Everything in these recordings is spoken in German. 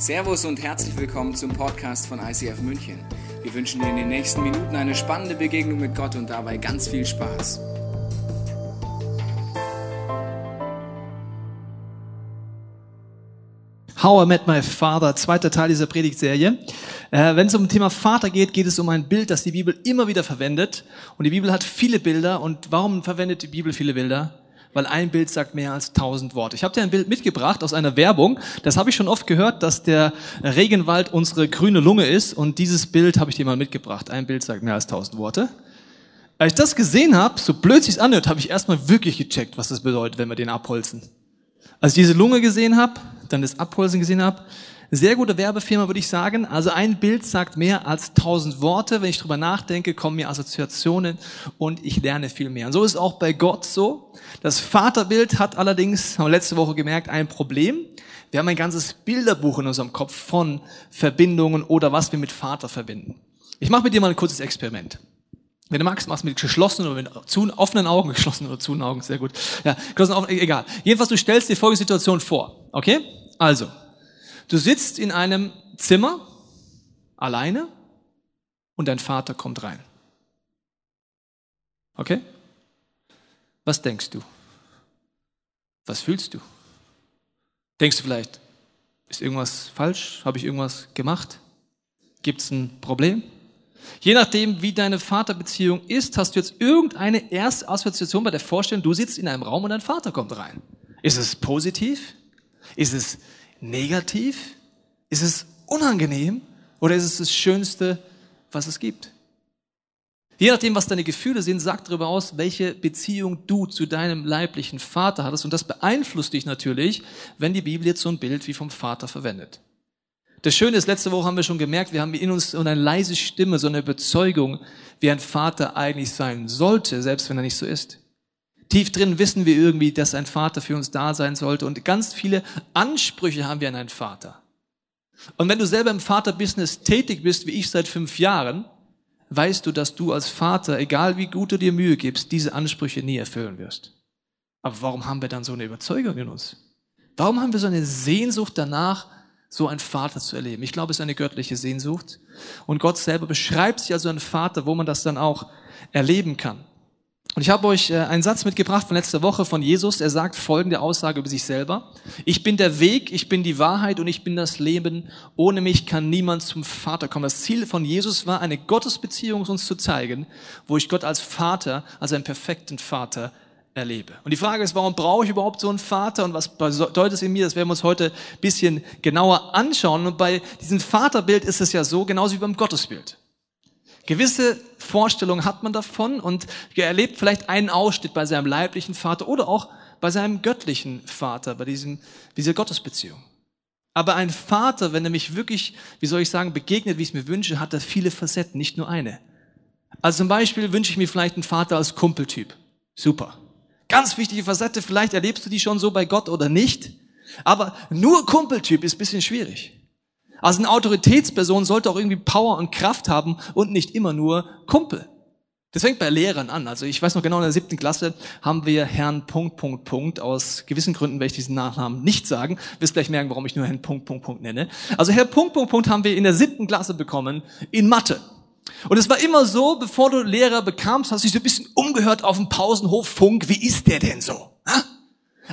Servus und herzlich willkommen zum Podcast von ICF München. Wir wünschen dir in den nächsten Minuten eine spannende Begegnung mit Gott und dabei ganz viel Spaß. How I Met My Father, zweiter Teil dieser Predigtserie. Äh, Wenn es um das Thema Vater geht, geht es um ein Bild, das die Bibel immer wieder verwendet. Und die Bibel hat viele Bilder. Und warum verwendet die Bibel viele Bilder? Weil ein Bild sagt mehr als tausend Worte. Ich habe dir ein Bild mitgebracht aus einer Werbung. Das habe ich schon oft gehört, dass der Regenwald unsere grüne Lunge ist. Und dieses Bild habe ich dir mal mitgebracht. Ein Bild sagt mehr als tausend Worte. Als ich das gesehen habe, so blöd sich's anhört, habe ich erstmal wirklich gecheckt, was das bedeutet, wenn wir den abholzen. Als ich diese Lunge gesehen habe, dann das Abholzen gesehen habe, sehr gute Werbefirma, würde ich sagen. Also ein Bild sagt mehr als tausend Worte. Wenn ich drüber nachdenke, kommen mir Assoziationen und ich lerne viel mehr. Und so ist auch bei Gott so. Das Vaterbild hat allerdings, haben wir letzte Woche gemerkt, ein Problem. Wir haben ein ganzes Bilderbuch in unserem Kopf von Verbindungen oder was wir mit Vater verbinden. Ich mache mit dir mal ein kurzes Experiment. Wenn du magst, machst du mit geschlossenen oder mit zu offenen Augen, geschlossenen oder zu Augen, sehr gut. Ja, geschlossenen Augen, egal. Jedenfalls, du stellst dir folgende Situation vor, okay? Also, du sitzt in einem Zimmer, alleine, und dein Vater kommt rein. Okay? Was denkst du? Was fühlst du? Denkst du vielleicht, ist irgendwas falsch? Habe ich irgendwas gemacht? Gibt es ein Problem? Je nachdem, wie deine Vaterbeziehung ist, hast du jetzt irgendeine erste Assoziation bei der Vorstellung, du sitzt in einem Raum und dein Vater kommt rein. Ist es positiv? Ist es negativ? Ist es unangenehm? Oder ist es das Schönste, was es gibt? Je nachdem, was deine Gefühle sind, sagt darüber aus, welche Beziehung du zu deinem leiblichen Vater hattest. Und das beeinflusst dich natürlich, wenn die Bibel jetzt so ein Bild wie vom Vater verwendet. Das Schöne ist, letzte Woche haben wir schon gemerkt, wir haben in uns so eine leise Stimme, so eine Überzeugung, wie ein Vater eigentlich sein sollte, selbst wenn er nicht so ist. Tief drin wissen wir irgendwie, dass ein Vater für uns da sein sollte und ganz viele Ansprüche haben wir an einen Vater. Und wenn du selber im Vaterbusiness tätig bist, wie ich seit fünf Jahren, weißt du, dass du als Vater, egal wie gut du dir Mühe gibst, diese Ansprüche nie erfüllen wirst. Aber warum haben wir dann so eine Überzeugung in uns? Warum haben wir so eine Sehnsucht danach, so einen Vater zu erleben. Ich glaube, es ist eine göttliche Sehnsucht. Und Gott selber beschreibt sich als ein Vater, wo man das dann auch erleben kann. Und ich habe euch äh, einen Satz mitgebracht von letzter Woche von Jesus. Er sagt folgende Aussage über sich selber. Ich bin der Weg, ich bin die Wahrheit und ich bin das Leben. Ohne mich kann niemand zum Vater kommen. Das Ziel von Jesus war, eine Gottesbeziehung uns zu zeigen, wo ich Gott als Vater, als einen perfekten Vater erlebe. Und die Frage ist, warum brauche ich überhaupt so einen Vater und was bedeutet es in mir? Das werden wir uns heute ein bisschen genauer anschauen. Und bei diesem Vaterbild ist es ja so, genauso wie beim Gottesbild. Gewisse Vorstellungen hat man davon und er erlebt vielleicht einen Ausschnitt bei seinem leiblichen Vater oder auch bei seinem göttlichen Vater, bei diesem, dieser Gottesbeziehung. Aber ein Vater, wenn er mich wirklich, wie soll ich sagen, begegnet, wie ich es mir wünsche, hat er viele Facetten, nicht nur eine. Also zum Beispiel wünsche ich mir vielleicht einen Vater als Kumpeltyp. Super. Ganz wichtige Facette, vielleicht erlebst du die schon so bei Gott oder nicht. Aber nur Kumpeltyp ist bisschen schwierig. Also eine Autoritätsperson sollte auch irgendwie Power und Kraft haben und nicht immer nur Kumpel. Das fängt bei Lehrern an. Also ich weiß noch genau, in der siebten Klasse haben wir Herrn Punkt, Punkt, Punkt. Aus gewissen Gründen werde ich diesen Nachnamen nicht sagen. Wirst gleich merken, warum ich nur Herrn Punkt, Punkt, Punkt nenne. Also Herr Punkt, Punkt, Punkt haben wir in der siebten Klasse bekommen in Mathe. Und es war immer so, bevor du Lehrer bekamst, hast du dich so ein bisschen umgehört auf dem Pausenhof Funk. Wie ist der denn so?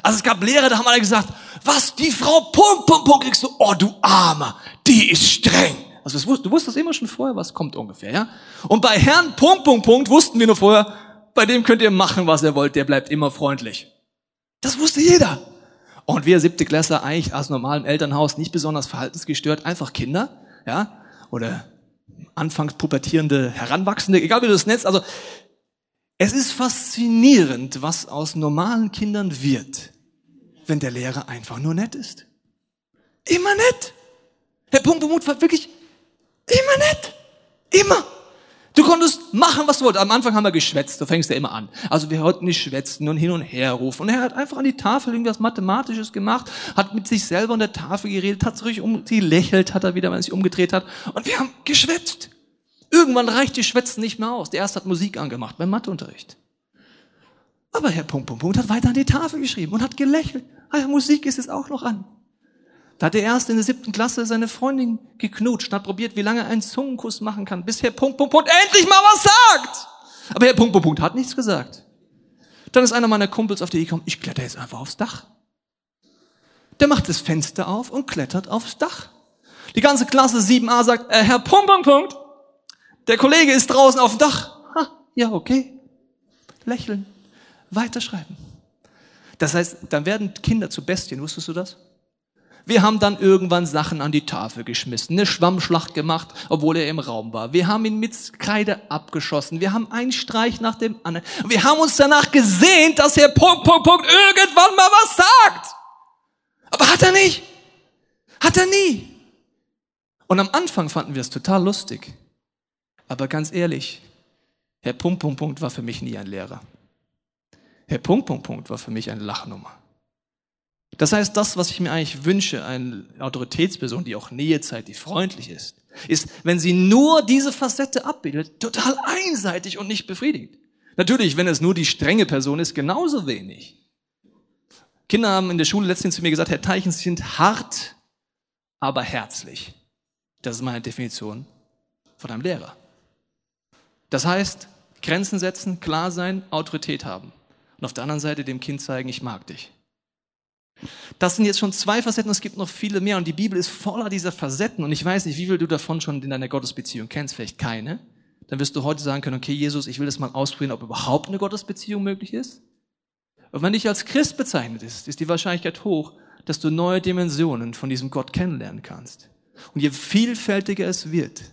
Also es gab Lehrer, da haben alle gesagt, was, die Frau Punkt, Punkt, Punkt kriegst du? Oh, du Armer, die ist streng. Also das, du wusstest immer schon vorher, was kommt ungefähr, ja? Und bei Herrn Punkt, Punkt, Punkt wussten wir nur vorher, bei dem könnt ihr machen, was ihr wollt, der bleibt immer freundlich. Das wusste jeder. Und wir siebte Klasse eigentlich aus normalem Elternhaus nicht besonders verhaltensgestört, einfach Kinder, ja? Oder anfangs pubertierende Heranwachsende, egal wie du das nennst. Also es ist faszinierend, was aus normalen Kindern wird, wenn der Lehrer einfach nur nett ist. Immer nett. Herr Punkt war wirklich immer nett. Immer. Du konntest machen, was du wolltest. Am Anfang haben wir geschwätzt, du fängst ja immer an. Also wir wollten nicht schwätzen und hin und her rufen. Und er hat einfach an die Tafel irgendwas Mathematisches gemacht, hat mit sich selber an der Tafel geredet, hat sich um sie lächelt, hat er wieder, wenn er sich umgedreht hat. Und wir haben geschwätzt. Irgendwann reicht die Schwätzen nicht mehr aus. Der erste hat Musik angemacht beim Matheunterricht. Aber Herr Punkt, Punkt, Punkt hat weiter an die Tafel geschrieben und hat gelächelt. Ah ja, Musik ist es auch noch an. Da hat er erst in der siebten Klasse seine Freundin geknutscht, hat probiert, wie lange er einen Zungenkuss machen kann, bis Herr Punkt, Punkt, Punkt endlich mal was sagt. Aber Herr Punkt, Punkt, Punkt hat nichts gesagt. Dann ist einer meiner Kumpels auf die Idee gekommen, ich kletter jetzt einfach aufs Dach. Der macht das Fenster auf und klettert aufs Dach. Die ganze Klasse 7a sagt, äh, Herr Punkt, Punkt, Punkt, der Kollege ist draußen auf dem Dach. Ha, ja, okay. Lächeln. Weiterschreiben. Das heißt, dann werden Kinder zu Bestien, wusstest du das? Wir haben dann irgendwann Sachen an die Tafel geschmissen, eine Schwammschlacht gemacht, obwohl er im Raum war. Wir haben ihn mit Kreide abgeschossen. Wir haben einen Streich nach dem anderen. Wir haben uns danach gesehnt, dass er Punkt, Punkt, Punkt irgendwann mal was sagt. Aber hat er nicht. Hat er nie. Und am Anfang fanden wir es total lustig. Aber ganz ehrlich, Herr Punkt, Punkt, Punkt war für mich nie ein Lehrer. Herr Punkt, Punkt, Punkt war für mich eine Lachnummer. Das heißt, das, was ich mir eigentlich wünsche, eine Autoritätsperson, die auch Nähe zeigt, die freundlich ist, ist, wenn sie nur diese Facette abbildet, total einseitig und nicht befriedigend. Natürlich, wenn es nur die strenge Person ist, genauso wenig. Kinder haben in der Schule letztens zu mir gesagt, Herr Teichen, Sie sind hart, aber herzlich. Das ist meine Definition von einem Lehrer. Das heißt, Grenzen setzen, klar sein, Autorität haben. Und auf der anderen Seite dem Kind zeigen, ich mag dich. Das sind jetzt schon zwei Facetten, es gibt noch viele mehr und die Bibel ist voller dieser Facetten und ich weiß nicht, wie viel du davon schon in deiner Gottesbeziehung kennst, vielleicht keine. Dann wirst du heute sagen können, okay, Jesus, ich will das mal ausprobieren, ob überhaupt eine Gottesbeziehung möglich ist. Und wenn dich als Christ bezeichnet ist, ist die Wahrscheinlichkeit hoch, dass du neue Dimensionen von diesem Gott kennenlernen kannst. Und je vielfältiger es wird,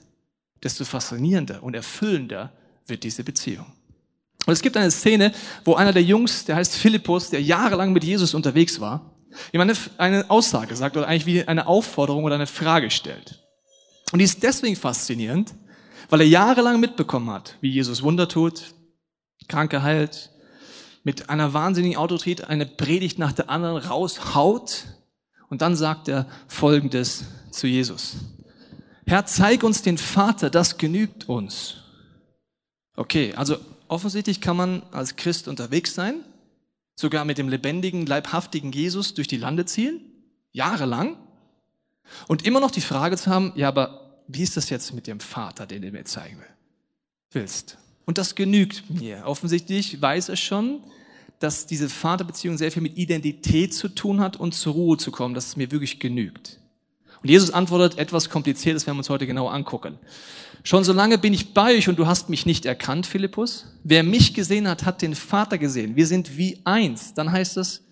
desto faszinierender und erfüllender wird diese Beziehung. Und es gibt eine Szene, wo einer der Jungs, der heißt Philippus, der jahrelang mit Jesus unterwegs war, ihm eine, eine Aussage sagt oder eigentlich wie eine Aufforderung oder eine Frage stellt. Und die ist deswegen faszinierend, weil er jahrelang mitbekommen hat, wie Jesus Wunder tut, Kranke heilt, mit einer wahnsinnigen Autorität eine Predigt nach der anderen raushaut und dann sagt er Folgendes zu Jesus. Herr, zeig uns den Vater, das genügt uns. Okay, also offensichtlich kann man als Christ unterwegs sein, sogar mit dem lebendigen, leibhaftigen Jesus durch die Lande ziehen, jahrelang, und immer noch die Frage zu haben, ja, aber wie ist das jetzt mit dem Vater, den du mir zeigen willst? Und das genügt mir. Offensichtlich weiß er schon, dass diese Vaterbeziehung sehr viel mit Identität zu tun hat und zur Ruhe zu kommen, dass es mir wirklich genügt. Und Jesus antwortet etwas kompliziert, das werden wir uns heute genau angucken. Schon so lange bin ich bei euch und du hast mich nicht erkannt, Philippus. Wer mich gesehen hat, hat den Vater gesehen. Wir sind wie eins. Dann heißt es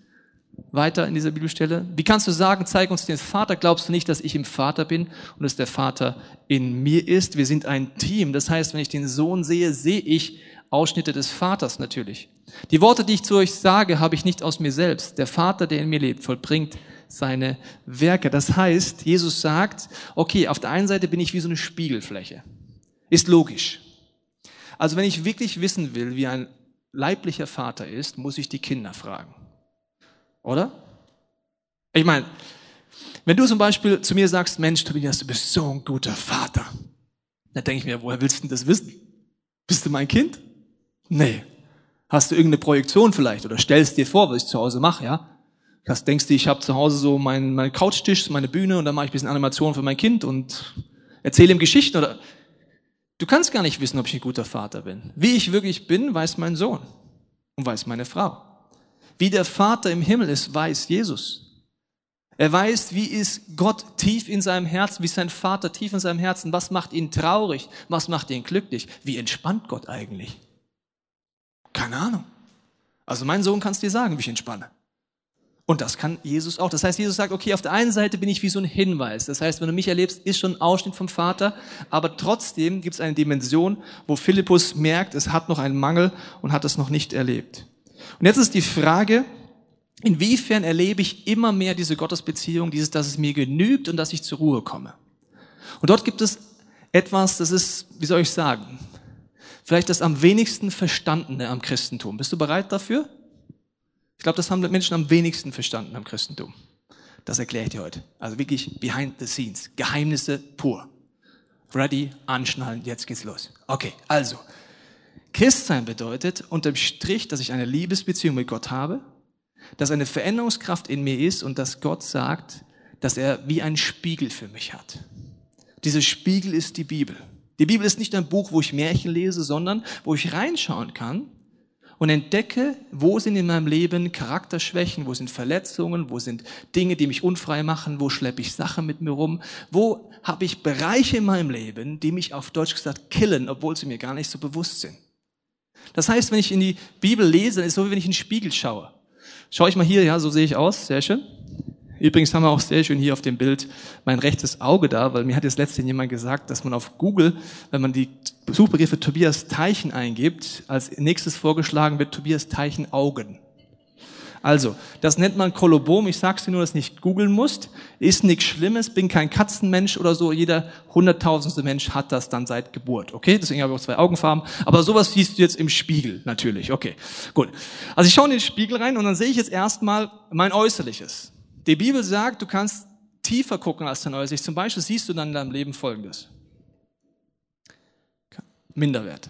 weiter in dieser Bibelstelle, wie kannst du sagen, zeig uns den Vater, glaubst du nicht, dass ich im Vater bin und dass der Vater in mir ist? Wir sind ein Team. Das heißt, wenn ich den Sohn sehe, sehe ich Ausschnitte des Vaters natürlich. Die Worte, die ich zu euch sage, habe ich nicht aus mir selbst. Der Vater, der in mir lebt, vollbringt seine Werke. Das heißt, Jesus sagt, okay, auf der einen Seite bin ich wie so eine Spiegelfläche. Ist logisch. Also wenn ich wirklich wissen will, wie ein leiblicher Vater ist, muss ich die Kinder fragen. Oder? Ich meine, wenn du zum Beispiel zu mir sagst, Mensch, Tobias, du bist so ein guter Vater, dann denke ich mir, woher willst du denn das wissen? Bist du mein Kind? Nee. Hast du irgendeine Projektion vielleicht oder stellst dir vor, was ich zu Hause mache, ja? Das denkst du, ich habe zu Hause so meinen mein Couchtisch, meine Bühne und dann mache ich ein bisschen Animation für mein Kind und erzähle ihm Geschichten oder du kannst gar nicht wissen, ob ich ein guter Vater bin. Wie ich wirklich bin, weiß mein Sohn und weiß meine Frau. Wie der Vater im Himmel ist, weiß Jesus. Er weiß, wie ist Gott tief in seinem Herzen, wie ist sein Vater tief in seinem Herzen, was macht ihn traurig, was macht ihn glücklich, wie entspannt Gott eigentlich. Keine Ahnung. Also mein Sohn kann es dir sagen, wie ich entspanne. Und das kann Jesus auch. Das heißt, Jesus sagt, okay, auf der einen Seite bin ich wie so ein Hinweis. Das heißt, wenn du mich erlebst, ist schon ein Ausschnitt vom Vater. Aber trotzdem gibt es eine Dimension, wo Philippus merkt, es hat noch einen Mangel und hat es noch nicht erlebt. Und jetzt ist die Frage, inwiefern erlebe ich immer mehr diese Gottesbeziehung, dieses, dass es mir genügt und dass ich zur Ruhe komme. Und dort gibt es etwas, das ist, wie soll ich sagen, vielleicht das am wenigsten Verstandene am Christentum. Bist du bereit dafür? Ich glaube, das haben Menschen am wenigsten verstanden am Christentum. Das erkläre ich dir heute. Also wirklich behind the scenes. Geheimnisse pur. Ready, anschnallen, jetzt geht's los. Okay, also. Christsein bedeutet unterm Strich, dass ich eine Liebesbeziehung mit Gott habe, dass eine Veränderungskraft in mir ist und dass Gott sagt, dass er wie ein Spiegel für mich hat. Dieser Spiegel ist die Bibel. Die Bibel ist nicht ein Buch, wo ich Märchen lese, sondern wo ich reinschauen kann und entdecke, wo sind in meinem Leben Charakterschwächen, wo sind Verletzungen, wo sind Dinge, die mich unfrei machen, wo schleppe ich Sachen mit mir rum, wo habe ich Bereiche in meinem Leben, die mich auf Deutsch gesagt killen, obwohl sie mir gar nicht so bewusst sind. Das heißt, wenn ich in die Bibel lese, ist es so, wie wenn ich in den Spiegel schaue. Schau ich mal hier, ja, so sehe ich aus, sehr schön. Übrigens haben wir auch sehr schön hier auf dem Bild mein rechtes Auge da, weil mir hat jetzt letztens jemand gesagt, dass man auf Google, wenn man die Suchbegriffe Tobias Teichen eingibt, als nächstes vorgeschlagen wird Tobias Teichen Augen. Also, das nennt man Kolobom. Ich sag's dir nur, dass du nicht googeln musst. Ist nichts Schlimmes, bin kein Katzenmensch oder so. Jeder hunderttausendste Mensch hat das dann seit Geburt. Okay? Deswegen habe ich auch zwei Augenfarben. Aber sowas siehst du jetzt im Spiegel, natürlich. Okay. Gut. Also ich schaue in den Spiegel rein und dann sehe ich jetzt erstmal mein Äußerliches. Die Bibel sagt, du kannst tiefer gucken als dein Äußerliches. Zum Beispiel siehst du dann in deinem Leben Folgendes. Minderwert.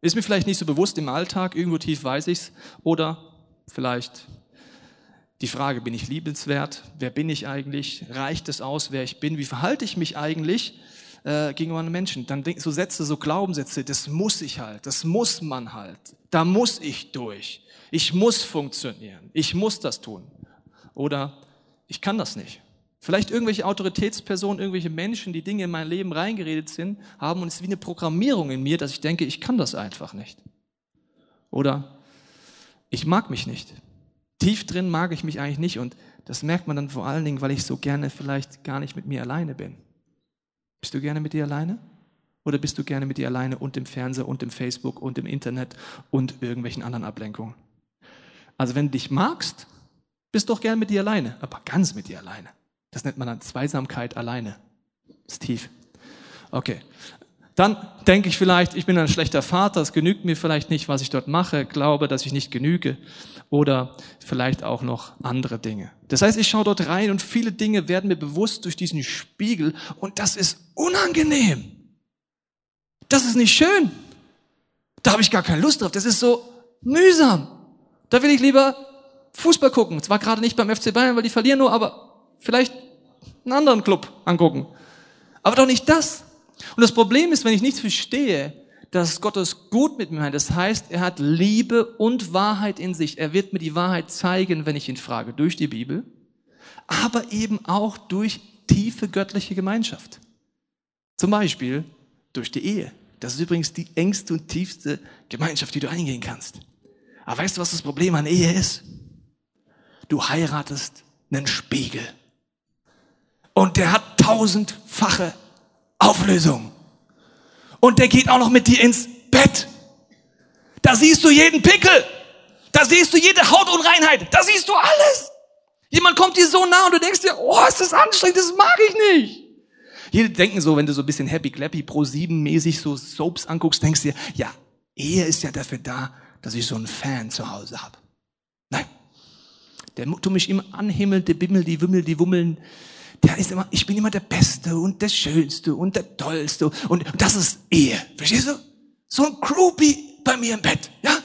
Ist mir vielleicht nicht so bewusst im Alltag, irgendwo tief weiß ich's. Oder vielleicht die Frage, bin ich liebenswert? Wer bin ich eigentlich? Reicht es aus, wer ich bin? Wie verhalte ich mich eigentlich äh, gegenüber einem Menschen? Dann denk, so Sätze, so Glaubenssätze, das muss ich halt, das muss man halt, da muss ich durch. Ich muss funktionieren, ich muss das tun. Oder ich kann das nicht. Vielleicht irgendwelche Autoritätspersonen, irgendwelche Menschen, die Dinge in mein Leben reingeredet sind, haben und es ist wie eine Programmierung in mir, dass ich denke, ich kann das einfach nicht. Oder ich mag mich nicht. Tief drin mag ich mich eigentlich nicht und das merkt man dann vor allen Dingen, weil ich so gerne vielleicht gar nicht mit mir alleine bin. Bist du gerne mit dir alleine? Oder bist du gerne mit dir alleine und im Fernseher und im Facebook und im Internet und irgendwelchen anderen Ablenkungen? Also wenn du dich magst, bist doch gerne mit dir alleine, aber ganz mit dir alleine. Das nennt man dann Zweisamkeit alleine. Ist tief. Okay. Dann denke ich vielleicht, ich bin ein schlechter Vater, es genügt mir vielleicht nicht, was ich dort mache, glaube, dass ich nicht genüge oder vielleicht auch noch andere Dinge. Das heißt, ich schaue dort rein und viele Dinge werden mir bewusst durch diesen Spiegel und das ist unangenehm. Das ist nicht schön. Da habe ich gar keine Lust drauf. Das ist so mühsam. Da will ich lieber Fußball gucken. Zwar gerade nicht beim FC Bayern, weil die verlieren nur, aber vielleicht einen anderen Club angucken. Aber doch nicht das. Und das Problem ist, wenn ich nichts verstehe, dass Gott es gut mit mir meint. Das heißt, er hat Liebe und Wahrheit in sich. Er wird mir die Wahrheit zeigen, wenn ich ihn frage, durch die Bibel, aber eben auch durch tiefe göttliche Gemeinschaft. Zum Beispiel durch die Ehe. Das ist übrigens die engste und tiefste Gemeinschaft, die du eingehen kannst. Aber weißt du, was das Problem an Ehe ist? Du heiratest einen Spiegel. Und der hat tausendfache Auflösung. Und der geht auch noch mit dir ins Bett. Da siehst du jeden Pickel. Da siehst du jede Hautunreinheit. Da siehst du alles. Jemand kommt dir so nah und du denkst dir, oh, ist das anstrengend, das mag ich nicht. Jede denken so, wenn du so ein bisschen happy clappy pro sieben mäßig so Soaps anguckst, denkst dir, ja, Ehe ist ja dafür da, dass ich so einen Fan zu Hause habe. Nein. Der tut mich immer anhimmeln, der Bimmel, die Wimmel, die Wummeln der ist immer, ich bin immer der Beste und der Schönste und der Tollste und, das ist Ehe. Verstehst du? So ein Groupie bei mir im Bett, ja?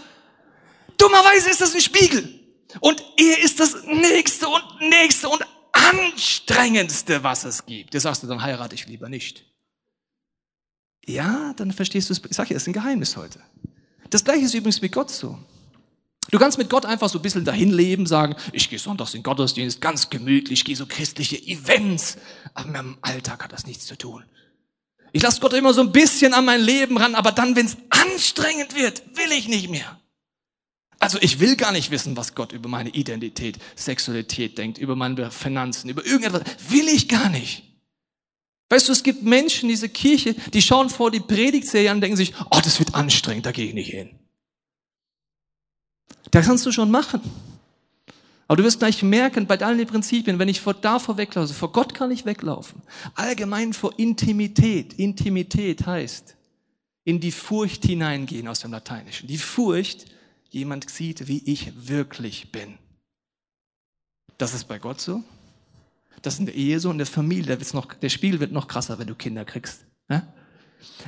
Dummerweise ist das ein Spiegel. Und Ehe ist das nächste und nächste und anstrengendste, was es gibt. Jetzt sagst du, dann heirate ich lieber nicht. Ja, dann verstehst du es. Ich sag ja, das ist ein Geheimnis heute. Das gleiche ist übrigens mit Gott so. Du kannst mit Gott einfach so ein bisschen dahin leben, sagen, ich gehe sonntags in Gottesdienst, ganz gemütlich, ich gehe so christliche Events. Aber mit meinem Alltag hat das nichts zu tun. Ich lasse Gott immer so ein bisschen an mein Leben ran, aber dann, wenn es anstrengend wird, will ich nicht mehr. Also ich will gar nicht wissen, was Gott über meine Identität, Sexualität denkt, über meine Finanzen, über irgendetwas. Will ich gar nicht. Weißt du, es gibt Menschen, diese Kirche, die schauen vor die Predigtserie an und denken sich, oh, das wird anstrengend, da gehe ich nicht hin. Das kannst du schon machen. Aber du wirst gleich merken, bei allen den Prinzipien, wenn ich vor davor weglaufe, vor Gott kann ich weglaufen. Allgemein vor Intimität. Intimität heißt, in die Furcht hineingehen aus dem Lateinischen. Die Furcht, jemand sieht, wie ich wirklich bin. Das ist bei Gott so. Das ist in der Ehe so, in der Familie. Da noch, der Spiegel wird noch krasser, wenn du Kinder kriegst.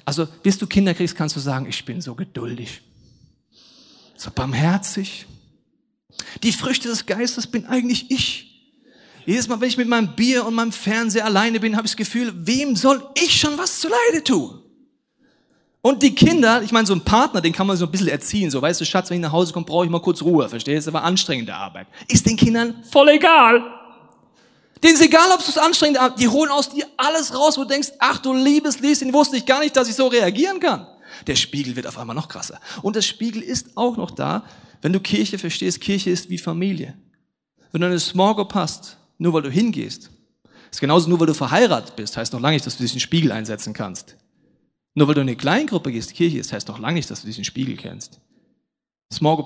Also, bis du Kinder kriegst, kannst du sagen, ich bin so geduldig so barmherzig. Die Früchte des Geistes bin eigentlich ich. Jedes Mal, wenn ich mit meinem Bier und meinem Fernseher alleine bin, habe ich das Gefühl, wem soll ich schon was zuleide tun? Und die Kinder, ich meine, so ein Partner, den kann man so ein bisschen erziehen. So, weißt du, Schatz, wenn ich nach Hause komme, brauche ich mal kurz Ruhe. Verstehst du? Das war anstrengende Arbeit. Ist den Kindern voll egal. Denen ist egal, ob es anstrengend hast. Die holen aus dir alles raus, wo du denkst, ach du liebes Lieschen, wusste ich gar nicht, dass ich so reagieren kann. Der Spiegel wird auf einmal noch krasser. Und der Spiegel ist auch noch da, wenn du Kirche verstehst. Kirche ist wie Familie. Wenn du eine Small Group hast, nur weil du hingehst, ist genauso nur weil du verheiratet bist, heißt noch lange nicht, dass du diesen Spiegel einsetzen kannst. Nur weil du in eine Kleingruppe gehst, Kirche ist, heißt noch lange nicht, dass du diesen Spiegel kennst.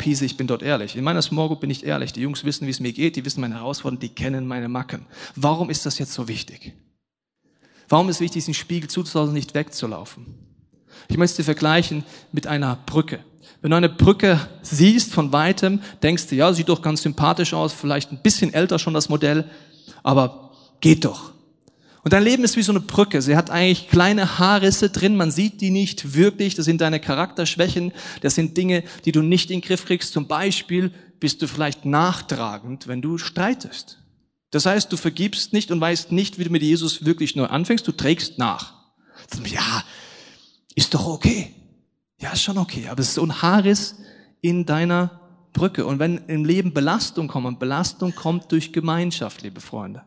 Hieß, ich bin dort ehrlich. In meiner Group bin ich ehrlich. Die Jungs wissen, wie es mir geht, die wissen meine Herausforderungen, die kennen meine Macken. Warum ist das jetzt so wichtig? Warum ist wichtig, diesen Spiegel zuzulassen, nicht wegzulaufen? Ich möchte vergleichen mit einer Brücke. Wenn du eine Brücke siehst von weitem, denkst du, ja, sieht doch ganz sympathisch aus, vielleicht ein bisschen älter schon das Modell, aber geht doch. Und dein Leben ist wie so eine Brücke. Sie hat eigentlich kleine Haarrisse drin. Man sieht die nicht wirklich. Das sind deine Charakterschwächen. Das sind Dinge, die du nicht in den Griff kriegst. Zum Beispiel bist du vielleicht nachtragend, wenn du streitest. Das heißt, du vergibst nicht und weißt nicht, wie du mit Jesus wirklich neu anfängst. Du trägst nach. Ja, ist doch okay. Ja, ist schon okay. Aber es ist so ein Haarriss in deiner Brücke. Und wenn im Leben Belastung kommt, und Belastung kommt durch Gemeinschaft, liebe Freunde.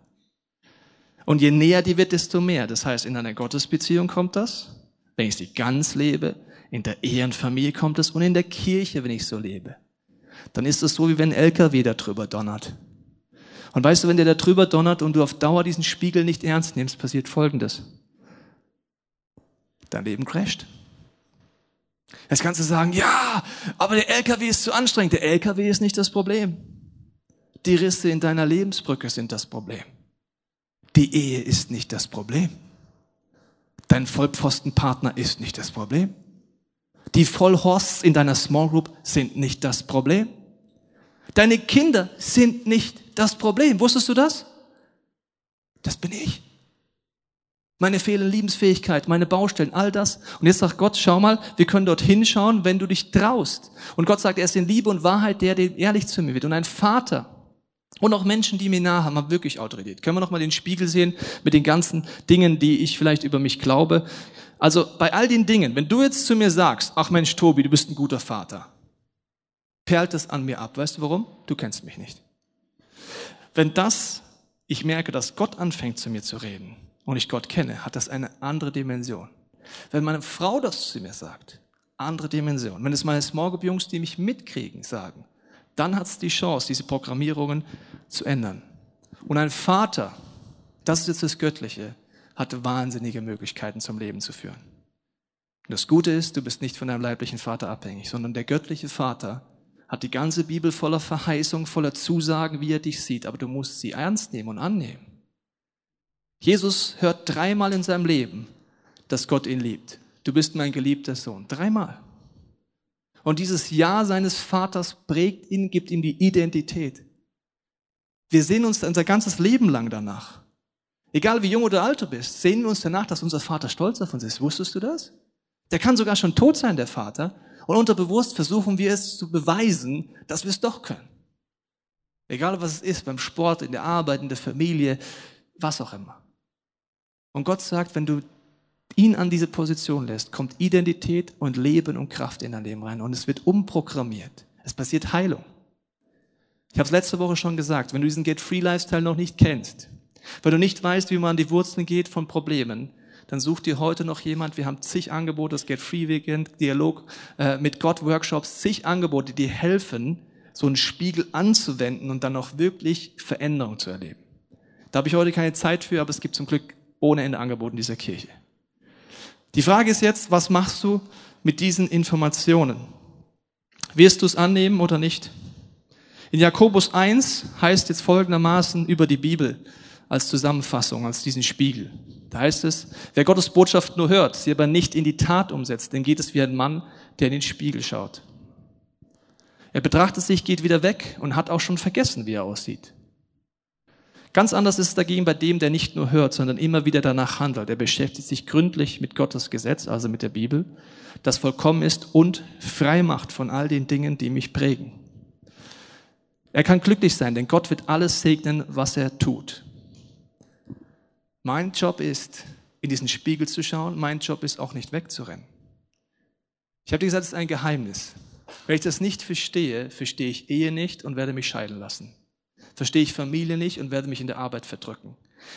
Und je näher die wird, desto mehr. Das heißt, in einer Gottesbeziehung kommt das, wenn ich sie ganz lebe, in der Ehe und Familie kommt es und in der Kirche, wenn ich so lebe. Dann ist es so, wie wenn ein LKW da drüber donnert. Und weißt du, wenn der da drüber donnert und du auf Dauer diesen Spiegel nicht ernst nimmst, passiert Folgendes. Dein Leben crasht. Jetzt kannst du sagen, ja, aber der LKW ist zu anstrengend. Der LKW ist nicht das Problem. Die Risse in deiner Lebensbrücke sind das Problem. Die Ehe ist nicht das Problem. Dein Vollpfostenpartner ist nicht das Problem. Die Vollhorsts in deiner Small Group sind nicht das Problem. Deine Kinder sind nicht das Problem. Wusstest du das? Das bin ich. Meine fehlende Liebensfähigkeit, meine Baustellen, all das. Und jetzt sagt Gott, schau mal, wir können dort hinschauen, wenn du dich traust. Und Gott sagt, er ist in Liebe und Wahrheit der, der ehrlich zu mir wird. Und ein Vater, und auch Menschen, die mir nahe haben, haben wirklich Autorität. Können wir noch mal den Spiegel sehen mit den ganzen Dingen, die ich vielleicht über mich glaube? Also bei all den Dingen, wenn du jetzt zu mir sagst, ach Mensch, Tobi, du bist ein guter Vater, perlt das an mir ab. Weißt du warum? Du kennst mich nicht. Wenn das, ich merke, dass Gott anfängt zu mir zu reden und ich Gott kenne, hat das eine andere Dimension. Wenn meine Frau das zu mir sagt, andere Dimension. Wenn es meine Small Group Jungs, die mich mitkriegen, sagen, dann hat es die Chance, diese Programmierungen zu ändern. Und ein Vater, das ist jetzt das Göttliche, hat wahnsinnige Möglichkeiten zum Leben zu führen. Und das Gute ist, du bist nicht von deinem leiblichen Vater abhängig, sondern der göttliche Vater hat die ganze Bibel voller Verheißung, voller Zusagen, wie er dich sieht, aber du musst sie ernst nehmen und annehmen. Jesus hört dreimal in seinem Leben, dass Gott ihn liebt. Du bist mein geliebter Sohn. Dreimal. Und dieses Ja seines Vaters prägt ihn, gibt ihm die Identität. Wir sehen uns unser ganzes Leben lang danach. Egal wie jung oder alt du bist, sehen wir uns danach, dass unser Vater stolz auf uns ist. Wusstest du das? Der kann sogar schon tot sein, der Vater. Und unterbewusst versuchen wir es zu beweisen, dass wir es doch können. Egal was es ist, beim Sport, in der Arbeit, in der Familie, was auch immer. Und Gott sagt, wenn du ihn an diese Position lässt, kommt Identität und Leben und Kraft in dein Leben rein und es wird umprogrammiert. Es passiert Heilung. Ich habe es letzte Woche schon gesagt, wenn du diesen Get-Free-Lifestyle noch nicht kennst, wenn du nicht weißt, wie man an die Wurzeln geht von Problemen, dann such dir heute noch jemand. Wir haben zig Angebote, das Get-Free-Weekend, Dialog äh, mit Gott-Workshops, zig Angebote, die helfen, so einen Spiegel anzuwenden und dann auch wirklich Veränderung zu erleben. Da habe ich heute keine Zeit für, aber es gibt zum Glück ohne Ende Angebote in dieser Kirche. Die Frage ist jetzt, was machst du mit diesen Informationen? Wirst du es annehmen oder nicht? In Jakobus 1 heißt jetzt folgendermaßen über die Bibel als Zusammenfassung, als diesen Spiegel. Da heißt es, wer Gottes Botschaft nur hört, sie aber nicht in die Tat umsetzt, dem geht es wie ein Mann, der in den Spiegel schaut. Er betrachtet sich, geht wieder weg und hat auch schon vergessen, wie er aussieht. Ganz anders ist es dagegen bei dem, der nicht nur hört, sondern immer wieder danach handelt. Er beschäftigt sich gründlich mit Gottes Gesetz, also mit der Bibel, das vollkommen ist und frei macht von all den Dingen, die mich prägen. Er kann glücklich sein, denn Gott wird alles segnen, was er tut. Mein Job ist, in diesen Spiegel zu schauen. Mein Job ist auch nicht wegzurennen. Ich habe dir gesagt, es ist ein Geheimnis. Wenn ich das nicht verstehe, verstehe ich Ehe nicht und werde mich scheiden lassen. Verstehe ich Familie nicht und werde mich in der Arbeit verdrücken.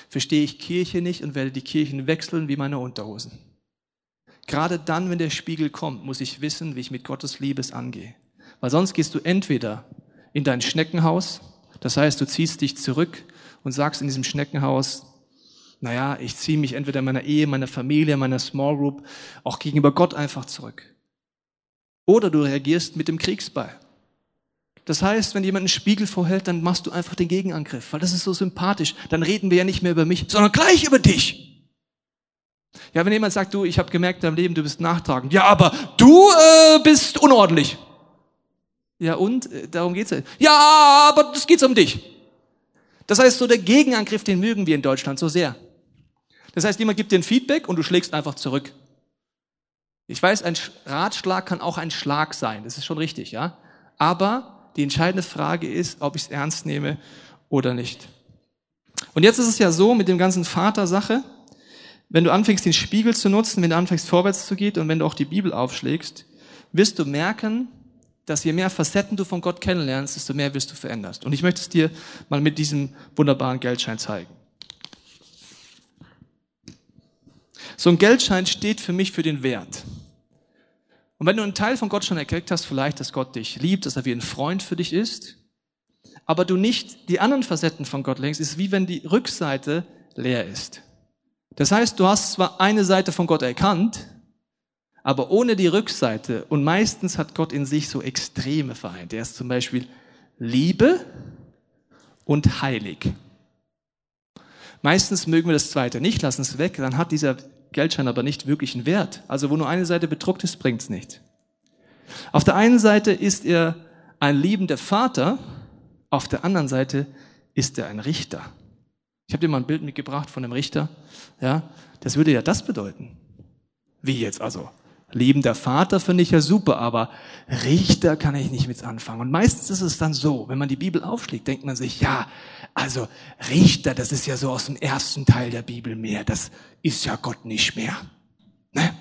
Verstehe ich Kirche nicht und werde die Kirchen wechseln wie meine Unterhosen. Gerade dann, wenn der Spiegel kommt, muss ich wissen, wie ich mit Gottes Liebes angehe. Weil sonst gehst du entweder in dein Schneckenhaus, das heißt, du ziehst dich zurück und sagst in diesem Schneckenhaus, naja, ich ziehe mich entweder meiner Ehe, meiner Familie, meiner Small Group, auch gegenüber Gott einfach zurück. Oder du reagierst mit dem Kriegsball. Das heißt, wenn jemand einen Spiegel vorhält, dann machst du einfach den Gegenangriff, weil das ist so sympathisch. Dann reden wir ja nicht mehr über mich, sondern gleich über dich. Ja, wenn jemand sagt, du, ich habe gemerkt in deinem Leben, du bist nachtragend. Ja, aber du äh, bist unordentlich. Ja, und? Äh, darum geht's ja. Ja, aber es geht um dich. Das heißt, so der Gegenangriff, den mögen wir in Deutschland so sehr. Das heißt, jemand gibt dir ein Feedback und du schlägst einfach zurück. Ich weiß, ein Ratschlag kann auch ein Schlag sein. Das ist schon richtig, ja. Aber die entscheidende Frage ist, ob ich es ernst nehme oder nicht. Und jetzt ist es ja so mit dem ganzen Vater-Sache, wenn du anfängst, den Spiegel zu nutzen, wenn du anfängst, vorwärts zu gehen und wenn du auch die Bibel aufschlägst, wirst du merken, dass je mehr Facetten du von Gott kennenlernst, desto mehr wirst du veränderst. Und ich möchte es dir mal mit diesem wunderbaren Geldschein zeigen. So ein Geldschein steht für mich für den Wert. Und wenn du einen Teil von Gott schon erklärt hast, vielleicht, dass Gott dich liebt, dass er wie ein Freund für dich ist, aber du nicht die anderen Facetten von Gott lenkst, ist wie wenn die Rückseite leer ist. Das heißt, du hast zwar eine Seite von Gott erkannt, aber ohne die Rückseite. Und meistens hat Gott in sich so Extreme vereint. Er ist zum Beispiel Liebe und heilig. Meistens mögen wir das zweite nicht, lassen es weg, dann hat dieser Geldschein aber nicht wirklich einen Wert. Also wo nur eine Seite bedruckt ist, bringt es nicht. Auf der einen Seite ist er ein liebender Vater, auf der anderen Seite ist er ein Richter. Ich habe dir mal ein Bild mitgebracht von einem Richter. Ja, das würde ja das bedeuten. Wie jetzt also? Liebender Vater finde ich ja super, aber Richter kann ich nicht mit anfangen. Und meistens ist es dann so, wenn man die Bibel aufschlägt, denkt man sich, ja, also Richter, das ist ja so aus dem ersten Teil der Bibel mehr. Das ist ja Gott nicht mehr. Ne?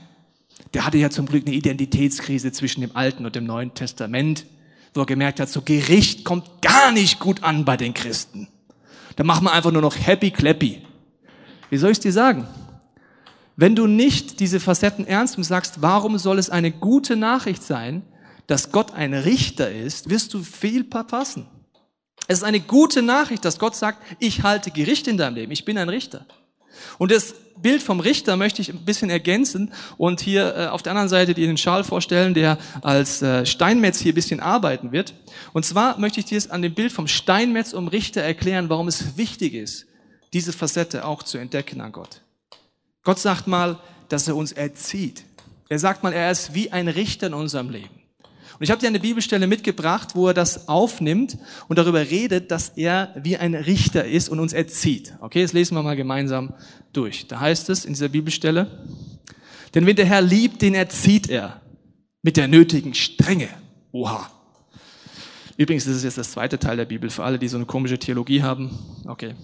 Der hatte ja zum Glück eine Identitätskrise zwischen dem Alten und dem Neuen Testament, wo er gemerkt hat, so Gericht kommt gar nicht gut an bei den Christen. Da machen wir einfach nur noch happy clappy. Wie soll ich es dir sagen? Wenn du nicht diese Facetten ernst und sagst, warum soll es eine gute Nachricht sein, dass Gott ein Richter ist, wirst du viel verpassen. Es ist eine gute Nachricht, dass Gott sagt, ich halte Gericht in deinem Leben, ich bin ein Richter. Und das Bild vom Richter möchte ich ein bisschen ergänzen und hier äh, auf der anderen Seite dir den Schal vorstellen, der als äh, Steinmetz hier ein bisschen arbeiten wird. Und zwar möchte ich dir an dem Bild vom Steinmetz um Richter erklären, warum es wichtig ist, diese Facette auch zu entdecken an Gott. Gott sagt mal, dass er uns erzieht. Er sagt mal, er ist wie ein Richter in unserem Leben. Und ich habe dir eine Bibelstelle mitgebracht, wo er das aufnimmt und darüber redet, dass er wie ein Richter ist und uns erzieht. Okay, das lesen wir mal gemeinsam durch. Da heißt es in dieser Bibelstelle, denn wenn der Herr liebt, den erzieht er mit der nötigen Strenge. Oha. Übrigens, das ist jetzt das zweite Teil der Bibel für alle, die so eine komische Theologie haben. Okay.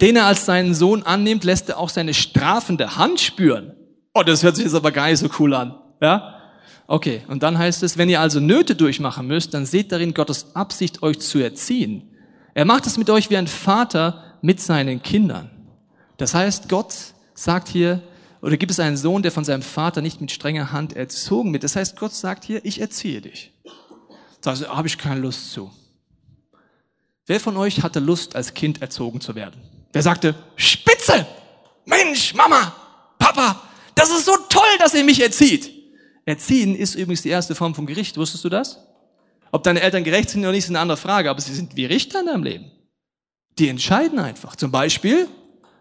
Den er als seinen Sohn annimmt, lässt er auch seine strafende Hand spüren. Oh, das hört sich jetzt aber gar nicht so cool an. Ja? Okay, und dann heißt es, wenn ihr also Nöte durchmachen müsst, dann seht darin Gottes Absicht, euch zu erziehen. Er macht es mit euch wie ein Vater mit seinen Kindern. Das heißt, Gott sagt hier, oder gibt es einen Sohn, der von seinem Vater nicht mit strenger Hand erzogen wird. Das heißt, Gott sagt hier, ich erziehe dich. Da habe ich keine Lust zu. Wer von euch hatte Lust, als Kind erzogen zu werden? Wer sagte, Spitze! Mensch, Mama, Papa, das ist so toll, dass ihr mich erzieht. Erziehen ist übrigens die erste Form von Gericht. Wusstest du das? Ob deine Eltern gerecht sind oder nicht, ist eine andere Frage, aber sie sind wie Richter in deinem Leben. Die entscheiden einfach. Zum Beispiel,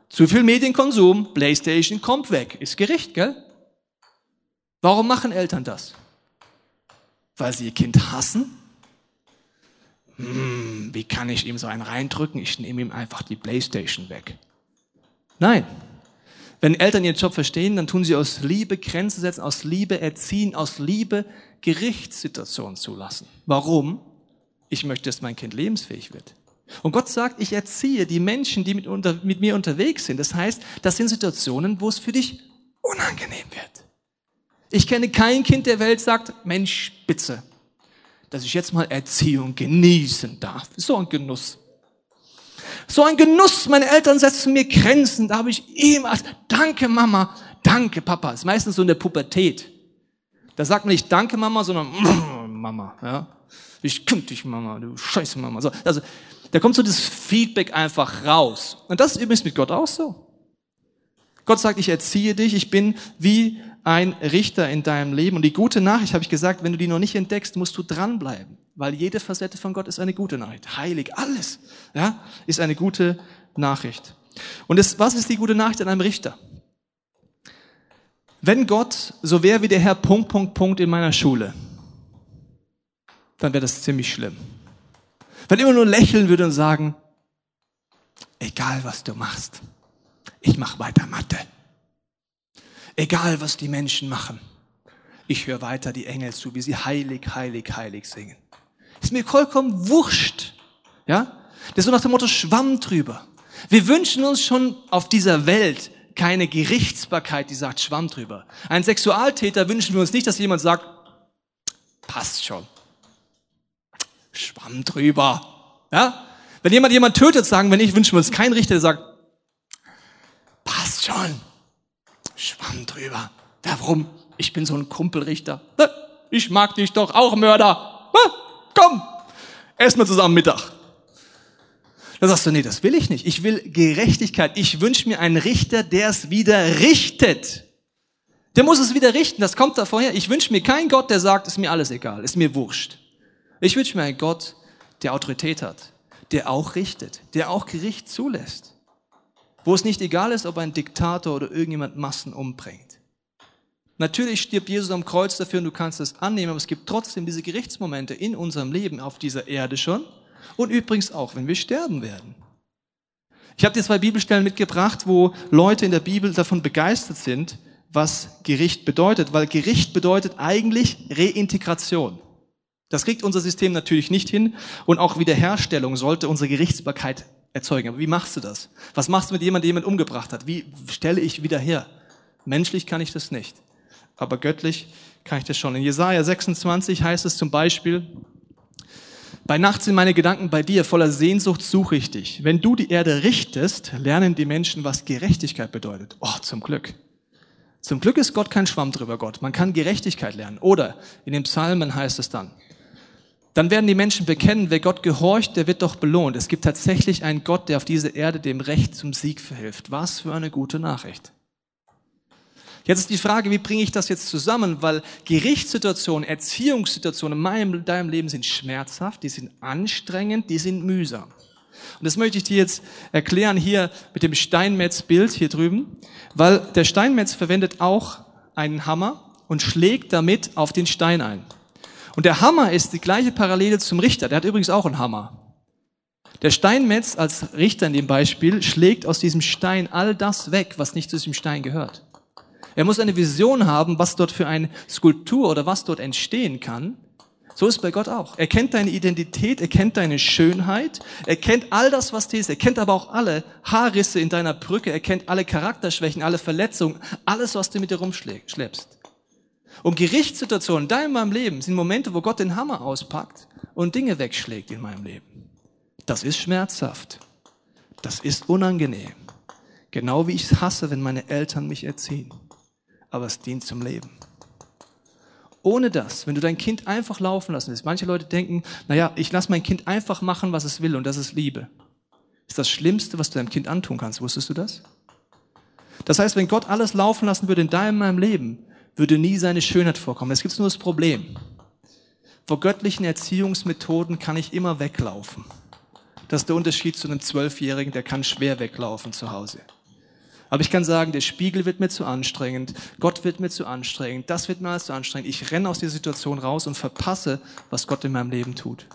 zu viel Medienkonsum, Playstation kommt weg. Ist Gericht, gell? Warum machen Eltern das? Weil sie ihr Kind hassen? Hm, wie kann ich ihm so einen reindrücken? Ich nehme ihm einfach die Playstation weg. Nein. Wenn Eltern ihren Job verstehen, dann tun sie aus Liebe Grenzen setzen, aus Liebe erziehen, aus Liebe Gerichtssituationen zulassen. Warum? Ich möchte, dass mein Kind lebensfähig wird. Und Gott sagt, ich erziehe die Menschen, die mit, unter, mit mir unterwegs sind. Das heißt, das sind Situationen, wo es für dich unangenehm wird. Ich kenne kein Kind der Welt, sagt, Mensch, spitze, dass ich jetzt mal Erziehung genießen darf. So ein Genuss. So ein Genuss. Meine Eltern setzen mir Grenzen. Da habe ich immer, danke Mama, danke Papa. Das ist meistens so in der Pubertät. Da sagt man nicht danke Mama, sondern Mama. Ja? Ich kümmere dich Mama, du scheiße Mama. So, also da kommt so das Feedback einfach raus. Und das ist übrigens mit Gott auch so. Gott sagt, ich erziehe dich, ich bin wie ein Richter in deinem Leben. Und die gute Nachricht, habe ich gesagt, wenn du die noch nicht entdeckst, musst du dranbleiben. Weil jede Facette von Gott ist eine gute Nachricht. Heilig, alles, ja, ist eine gute Nachricht. Und das, was ist die gute Nachricht an einem Richter? Wenn Gott so wäre wie der Herr Punkt, Punkt, Punkt in meiner Schule, dann wäre das ziemlich schlimm. Wenn immer nur lächeln würde und sagen, egal was du machst, ich mache weiter Mathe. Egal was die Menschen machen, ich höre weiter die Engel zu, wie sie heilig, heilig, heilig singen. Ist mir vollkommen wurscht. Ja? Das ist so nach dem Motto Schwamm drüber. Wir wünschen uns schon auf dieser Welt keine Gerichtsbarkeit, die sagt Schwamm drüber. Ein Sexualtäter wünschen wir uns nicht, dass jemand sagt, passt schon. Schwamm drüber. Ja? Wenn jemand jemand tötet, sagen wir nicht, wünschen wir uns keinen Richter, der sagt, passt schon. Schwamm drüber. Warum? Ich bin so ein Kumpelrichter. Ich mag dich doch auch, Mörder. Komm, essen wir zusammen Mittag. Da sagst du, nee, das will ich nicht. Ich will Gerechtigkeit. Ich wünsche mir einen Richter, der es wieder richtet. Der muss es wieder richten. Das kommt da vorher. Ich wünsche mir keinen Gott, der sagt, ist mir alles egal, ist mir wurscht. Ich wünsche mir einen Gott, der Autorität hat, der auch richtet, der auch Gericht zulässt. Wo es nicht egal ist, ob ein Diktator oder irgendjemand Massen umbringt. Natürlich stirbt Jesus am Kreuz dafür und du kannst es annehmen, aber es gibt trotzdem diese Gerichtsmomente in unserem Leben auf dieser Erde schon und übrigens auch, wenn wir sterben werden. Ich habe dir zwei Bibelstellen mitgebracht, wo Leute in der Bibel davon begeistert sind, was Gericht bedeutet, weil Gericht bedeutet eigentlich Reintegration. Das kriegt unser System natürlich nicht hin und auch Wiederherstellung sollte unsere Gerichtsbarkeit erzeugen. Aber wie machst du das? Was machst du mit jemandem, der jemand umgebracht hat? Wie stelle ich wieder her? Menschlich kann ich das nicht, aber göttlich kann ich das schon. In Jesaja 26 heißt es zum Beispiel, bei Nacht sind meine Gedanken bei dir, voller Sehnsucht suche ich dich. Wenn du die Erde richtest, lernen die Menschen, was Gerechtigkeit bedeutet. Oh, zum Glück. Zum Glück ist Gott kein Schwamm drüber Gott. Man kann Gerechtigkeit lernen. Oder in den Psalmen heißt es dann, dann werden die Menschen bekennen, wer Gott gehorcht, der wird doch belohnt. Es gibt tatsächlich einen Gott, der auf dieser Erde dem Recht zum Sieg verhilft. Was für eine gute Nachricht. Jetzt ist die Frage, wie bringe ich das jetzt zusammen? Weil Gerichtssituationen, Erziehungssituationen in meinem, deinem Leben sind schmerzhaft, die sind anstrengend, die sind mühsam. Und das möchte ich dir jetzt erklären hier mit dem Steinmetz-Bild hier drüben, weil der Steinmetz verwendet auch einen Hammer und schlägt damit auf den Stein ein. Und der Hammer ist die gleiche Parallele zum Richter. Der hat übrigens auch einen Hammer. Der Steinmetz als Richter in dem Beispiel schlägt aus diesem Stein all das weg, was nicht zu diesem Stein gehört. Er muss eine Vision haben, was dort für eine Skulptur oder was dort entstehen kann. So ist bei Gott auch. Er kennt deine Identität, er kennt deine Schönheit, er kennt all das, was dir ist. Er kennt aber auch alle Haarrisse in deiner Brücke, er kennt alle Charakterschwächen, alle Verletzungen, alles, was du mit dir rumschleppst. Und Gerichtssituationen in deinem meinem Leben sind Momente, wo Gott den Hammer auspackt und Dinge wegschlägt in meinem Leben. Das ist schmerzhaft. Das ist unangenehm. Genau wie ich es hasse, wenn meine Eltern mich erziehen. Aber es dient zum Leben. Ohne das, wenn du dein Kind einfach laufen lassen willst, manche Leute denken, naja, ich lasse mein Kind einfach machen, was es will und das ist Liebe. ist das Schlimmste, was du deinem Kind antun kannst. Wusstest du das? Das heißt, wenn Gott alles laufen lassen würde in deinem Leben, würde nie seine Schönheit vorkommen. Es gibt nur das Problem. Vor göttlichen Erziehungsmethoden kann ich immer weglaufen. Das ist der Unterschied zu einem Zwölfjährigen, der kann schwer weglaufen zu Hause. Aber ich kann sagen, der Spiegel wird mir zu anstrengend, Gott wird mir zu anstrengend, das wird mir alles zu anstrengend. Ich renne aus der Situation raus und verpasse, was Gott in meinem Leben tut.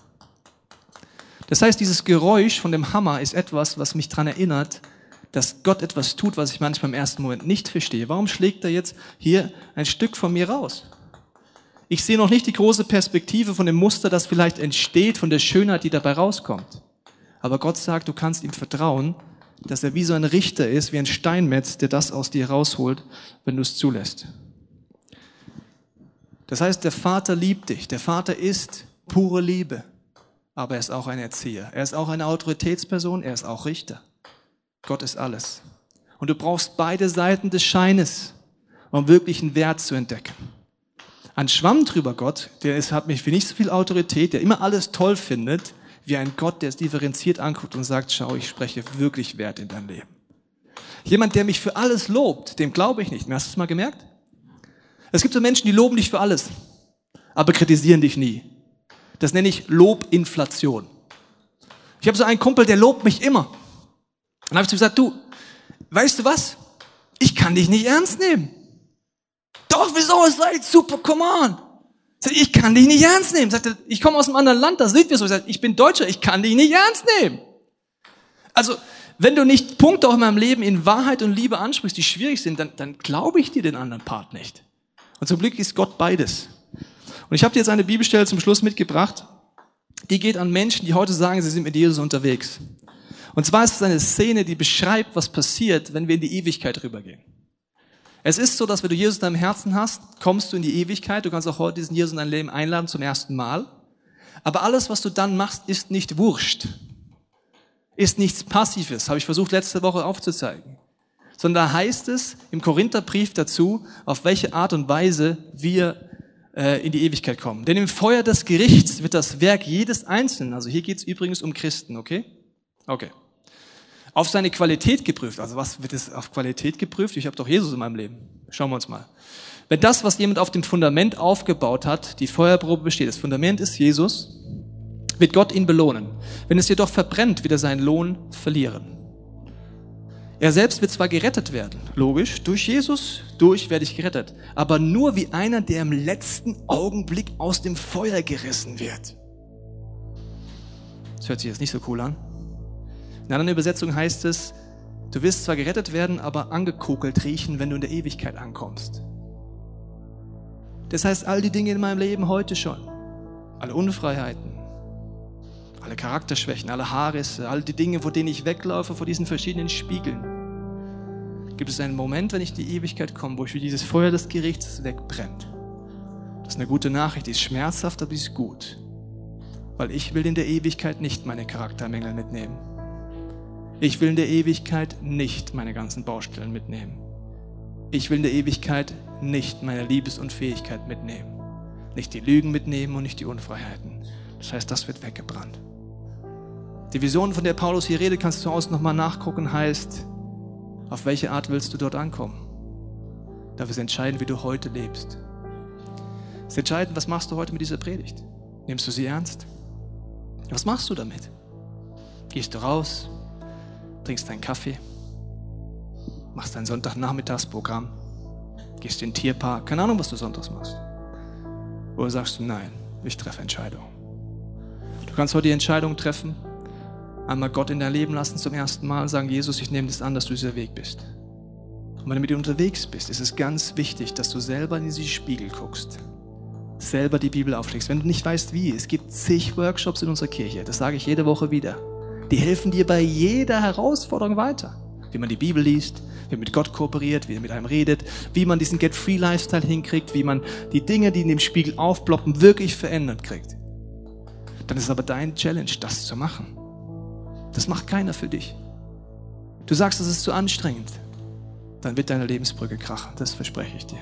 Das heißt, dieses Geräusch von dem Hammer ist etwas, was mich daran erinnert, dass Gott etwas tut, was ich manchmal im ersten Moment nicht verstehe. Warum schlägt er jetzt hier ein Stück von mir raus? Ich sehe noch nicht die große Perspektive von dem Muster, das vielleicht entsteht, von der Schönheit, die dabei rauskommt. Aber Gott sagt, du kannst ihm vertrauen, dass er wie so ein Richter ist, wie ein Steinmetz, der das aus dir rausholt, wenn du es zulässt. Das heißt, der Vater liebt dich. Der Vater ist pure Liebe. Aber er ist auch ein Erzieher. Er ist auch eine Autoritätsperson. Er ist auch Richter. Gott ist alles. Und du brauchst beide Seiten des Scheines, um wirklichen Wert zu entdecken. Ein Schwamm drüber Gott, der ist, hat mich für nicht so viel Autorität, der immer alles toll findet, wie ein Gott, der es differenziert anguckt und sagt, schau, ich spreche wirklich Wert in dein Leben. Jemand, der mich für alles lobt, dem glaube ich nicht. Hast du es mal gemerkt? Es gibt so Menschen, die loben dich für alles, aber kritisieren dich nie. Das nenne ich Lobinflation. Ich habe so einen Kumpel, der lobt mich immer. Dann habe ich zu ihm gesagt, du, weißt du was? Ich kann dich nicht ernst nehmen. Doch, wieso? Es super, come on. Ich kann dich nicht ernst nehmen. Sagt ich komme aus einem anderen Land, das sieht mir so. Ich bin Deutscher, ich kann dich nicht ernst nehmen. Also, wenn du nicht Punkte auch in meinem Leben in Wahrheit und Liebe ansprichst, die schwierig sind, dann, dann glaube ich dir den anderen Part nicht. Und zum Glück ist Gott beides. Und ich habe dir jetzt eine Bibelstelle zum Schluss mitgebracht, die geht an Menschen, die heute sagen, sie sind mit Jesus unterwegs. Und zwar ist es eine Szene, die beschreibt, was passiert, wenn wir in die Ewigkeit rübergehen. Es ist so, dass wenn du Jesus in deinem Herzen hast, kommst du in die Ewigkeit. Du kannst auch heute diesen Jesus in dein Leben einladen zum ersten Mal. Aber alles, was du dann machst, ist nicht wurscht. Ist nichts Passives, habe ich versucht letzte Woche aufzuzeigen sondern da heißt es im Korintherbrief dazu, auf welche Art und Weise wir äh, in die Ewigkeit kommen. Denn im Feuer des Gerichts wird das Werk jedes Einzelnen, also hier geht es übrigens um Christen, okay? Okay. Auf seine Qualität geprüft. Also was wird es auf Qualität geprüft? Ich habe doch Jesus in meinem Leben. Schauen wir uns mal. Wenn das, was jemand auf dem Fundament aufgebaut hat, die Feuerprobe besteht, das Fundament ist Jesus, wird Gott ihn belohnen. Wenn es jedoch verbrennt, wird er seinen Lohn verlieren. Er selbst wird zwar gerettet werden, logisch, durch Jesus, durch werde ich gerettet, aber nur wie einer, der im letzten Augenblick aus dem Feuer gerissen wird. Das hört sich jetzt nicht so cool an. In einer anderen Übersetzung heißt es, du wirst zwar gerettet werden, aber angekokelt riechen, wenn du in der Ewigkeit ankommst. Das heißt, all die Dinge in meinem Leben heute schon, alle Unfreiheiten, alle Charakterschwächen, alle Haarrisse, all die Dinge, vor denen ich weglaufe, vor diesen verschiedenen Spiegeln. Gibt es einen Moment, wenn ich in die Ewigkeit komme, wo ich wie dieses Feuer des Gerichts wegbrennt? Das ist eine gute Nachricht, die ist schmerzhaft, aber die ist gut. Weil ich will in der Ewigkeit nicht meine Charaktermängel mitnehmen. Ich will in der Ewigkeit nicht meine ganzen Baustellen mitnehmen. Ich will in der Ewigkeit nicht meine Liebesunfähigkeit mitnehmen. Nicht die Lügen mitnehmen und nicht die Unfreiheiten. Das heißt, das wird weggebrannt. Die Vision, von der Paulus hier redet, kannst du zu Hause nochmal nachgucken, heißt, auf welche Art willst du dort ankommen? Darf es entscheiden, wie du heute lebst. Es ist entscheidend, was machst du heute mit dieser Predigt? Nimmst du sie ernst? Was machst du damit? Gehst du raus, trinkst deinen Kaffee, machst dein Sonntagnachmittagsprogramm, gehst in den Tierpark, keine Ahnung, was du sonntags machst. Oder sagst du, nein, ich treffe Entscheidungen. Du kannst heute die Entscheidung treffen, einmal Gott in dein Leben lassen zum ersten Mal, sagen, Jesus, ich nehme das an, dass du dieser Weg bist. Und wenn du mit dir unterwegs bist, ist es ganz wichtig, dass du selber in diesen Spiegel guckst, selber die Bibel aufschlägst. Wenn du nicht weißt, wie, es gibt zig Workshops in unserer Kirche, das sage ich jede Woche wieder. Die helfen dir bei jeder Herausforderung weiter. Wie man die Bibel liest, wie man mit Gott kooperiert, wie er mit einem redet, wie man diesen Get-Free-Lifestyle hinkriegt, wie man die Dinge, die in dem Spiegel aufploppen, wirklich verändert kriegt. Dann ist es aber dein Challenge, das zu machen. Das macht keiner für dich. Du sagst, es ist zu anstrengend. Dann wird deine Lebensbrücke krachen. Das verspreche ich dir.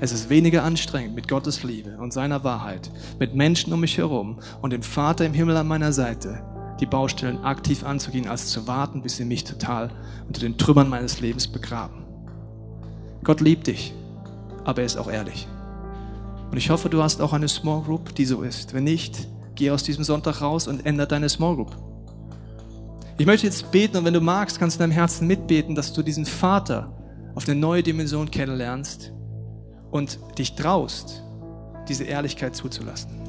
Es ist weniger anstrengend mit Gottes Liebe und seiner Wahrheit, mit Menschen um mich herum und dem Vater im Himmel an meiner Seite, die Baustellen aktiv anzugehen, als zu warten, bis sie mich total unter den Trümmern meines Lebens begraben. Gott liebt dich, aber er ist auch ehrlich. Und ich hoffe, du hast auch eine Small Group, die so ist. Wenn nicht, geh aus diesem Sonntag raus und ändere deine Small Group. Ich möchte jetzt beten und wenn du magst, kannst du in deinem Herzen mitbeten, dass du diesen Vater auf eine neue Dimension kennenlernst und dich traust, diese Ehrlichkeit zuzulassen.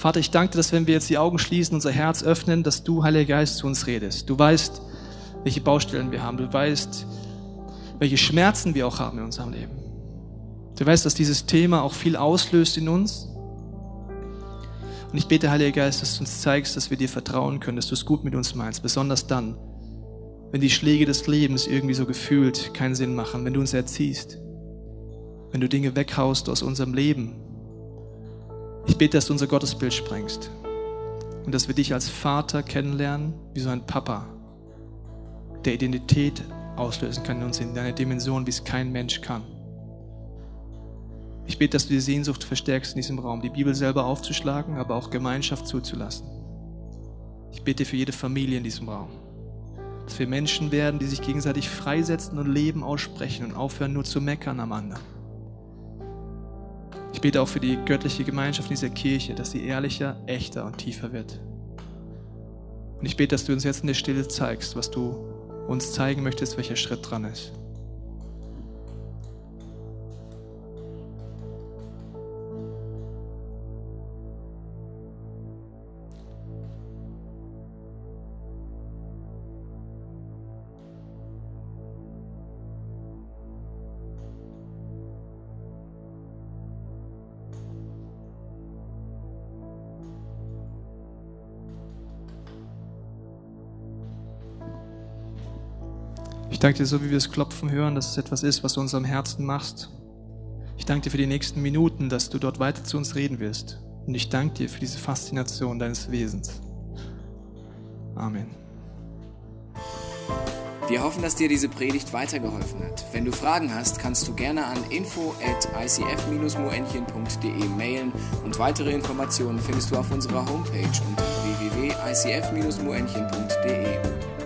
Vater, ich danke dir, dass wenn wir jetzt die Augen schließen, unser Herz öffnen, dass du, Heiliger Geist, zu uns redest. Du weißt, welche Baustellen wir haben. Du weißt, welche Schmerzen wir auch haben in unserem Leben. Du weißt, dass dieses Thema auch viel auslöst in uns. Und ich bete, Heiliger Geist, dass du uns zeigst, dass wir dir vertrauen können, dass du es gut mit uns meinst, besonders dann, wenn die Schläge des Lebens irgendwie so gefühlt keinen Sinn machen, wenn du uns erziehst, wenn du Dinge weghaust aus unserem Leben. Ich bete, dass du unser Gottesbild sprengst und dass wir dich als Vater kennenlernen, wie so ein Papa, der Identität auslösen kann in uns in einer Dimension, wie es kein Mensch kann. Ich bete, dass du die Sehnsucht verstärkst in diesem Raum, die Bibel selber aufzuschlagen, aber auch Gemeinschaft zuzulassen. Ich bete für jede Familie in diesem Raum, dass wir Menschen werden, die sich gegenseitig freisetzen und Leben aussprechen und aufhören nur zu meckern am anderen. Ich bete auch für die göttliche Gemeinschaft in dieser Kirche, dass sie ehrlicher, echter und tiefer wird. Und ich bete, dass du uns jetzt in der Stille zeigst, was du uns zeigen möchtest, welcher Schritt dran ist. Ich danke dir so, wie wir es klopfen hören, dass es etwas ist, was du unserem Herzen machst. Ich danke dir für die nächsten Minuten, dass du dort weiter zu uns reden wirst. Und ich danke dir für diese Faszination deines Wesens. Amen. Wir hoffen, dass dir diese Predigt weitergeholfen hat. Wenn du Fragen hast, kannst du gerne an info at icf-moenchen.de mailen und weitere Informationen findest du auf unserer Homepage unter www.icf-moenchen.de.